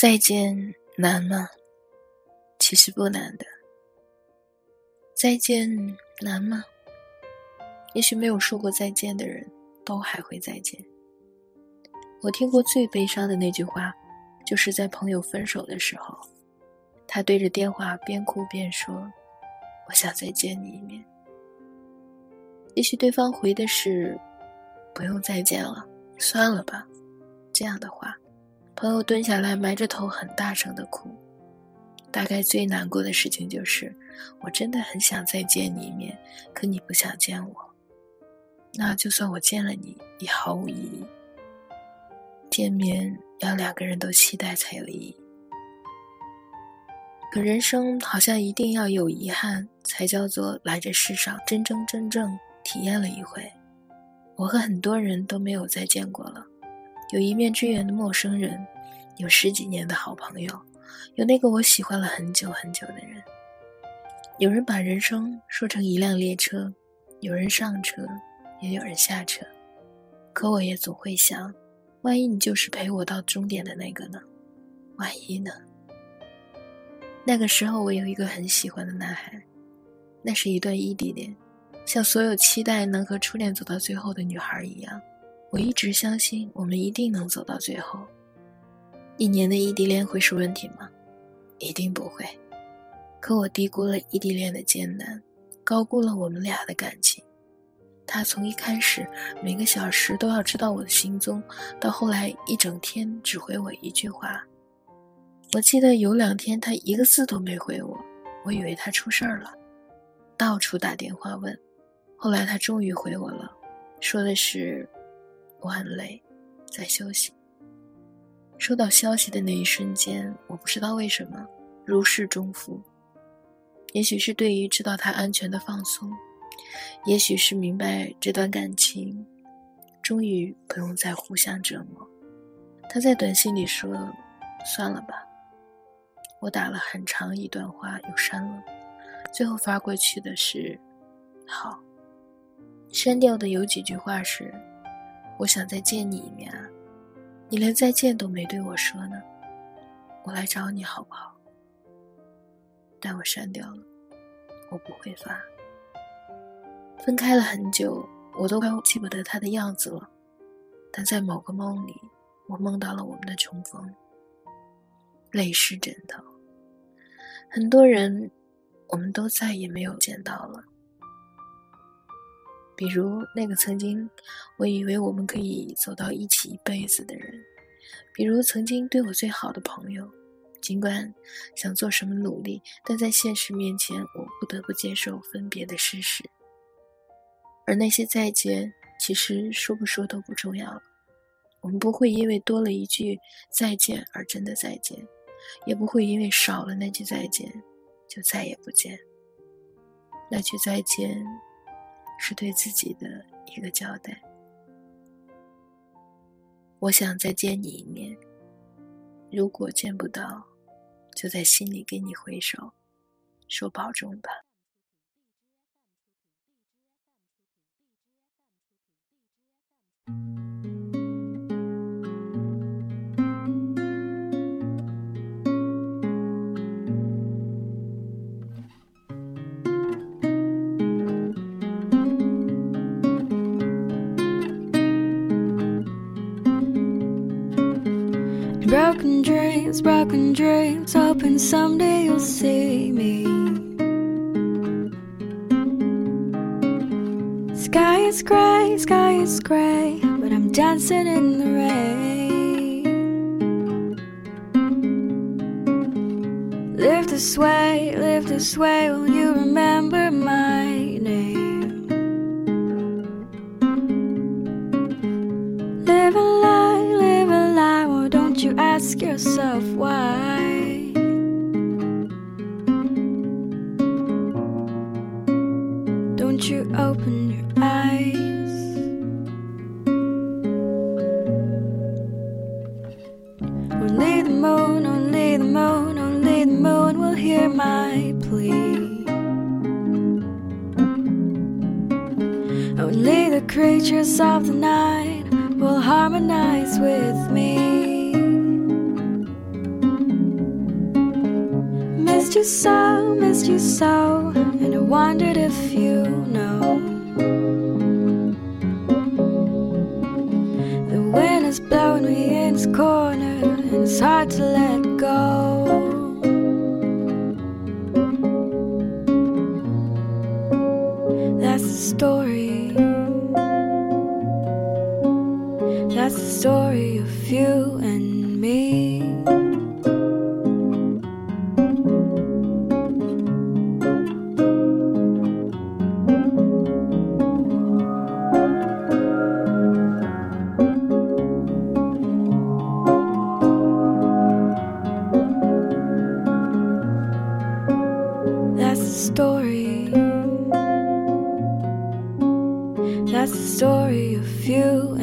再见难吗？其实不难的。再见难吗？也许没有说过再见的人都还会再见。我听过最悲伤的那句话，就是在朋友分手的时候，他对着电话边哭边说：“我想再见你一面。”也许对方回的是：“不用再见了，算了吧。”这样的话，朋友蹲下来埋着头很大声的哭。大概最难过的事情就是，我真的很想再见你一面，可你不想见我。那就算我见了你，也毫无意义。见面要两个人都期待才有意义。可人生好像一定要有遗憾，才叫做来这世上真真正正体验了一回。我和很多人都没有再见过了，有一面之缘的陌生人，有十几年的好朋友，有那个我喜欢了很久很久的人。有人把人生说成一辆列车，有人上车，也有人下车，可我也总会想。万一你就是陪我到终点的那个呢？万一呢？那个时候我有一个很喜欢的男孩，那是一段异地恋，像所有期待能和初恋走到最后的女孩一样，我一直相信我们一定能走到最后。一年的异地恋会是问题吗？一定不会。可我低估了异地恋的艰难，高估了我们俩的感情。他从一开始每个小时都要知道我的行踪，到后来一整天只回我一句话。我记得有两天他一个字都没回我，我以为他出事儿了，到处打电话问。后来他终于回我了，说的是我很累，在休息。收到消息的那一瞬间，我不知道为什么如释重负，也许是对于知道他安全的放松。也许是明白这段感情，终于不用再互相折磨。他在短信里说：“算了吧。”我打了很长一段话又删了，最后发过去的是“好”。删掉的有几句话是：“我想再见你一面啊，你连再见都没对我说呢，我来找你好不好？”但我删掉了，我不会发。分开了很久，我都快记不得他的样子了。但在某个梦里，我梦到了我们的重逢，泪湿枕头。很多人，我们都再也没有见到了。比如那个曾经我以为我们可以走到一起一辈子的人，比如曾经对我最好的朋友。尽管想做什么努力，但在现实面前，我不得不接受分别的事实。而那些再见，其实说不说都不重要了。我们不会因为多了一句再见而真的再见，也不会因为少了那句再见就再也不见。那句再见，是对自己的一个交代。我想再见你一面，如果见不到，就在心里给你回首，说保重吧。Dreams, broken dreams, hoping someday you'll see me. Sky is gray, sky is gray, but I'm dancing in the rain. Live this way, live this way, will you remember my name? Ask yourself why? Don't you open your eyes? Only the moon, only the moon, only the moon will hear my plea. Only the creatures of the night will harmonize with me. You so, missed you so, and I wondered if you know. The wind is blowing me in this corner, and it's hard to let go. That's the story. That's the story of you and me. Story. That's the story of you.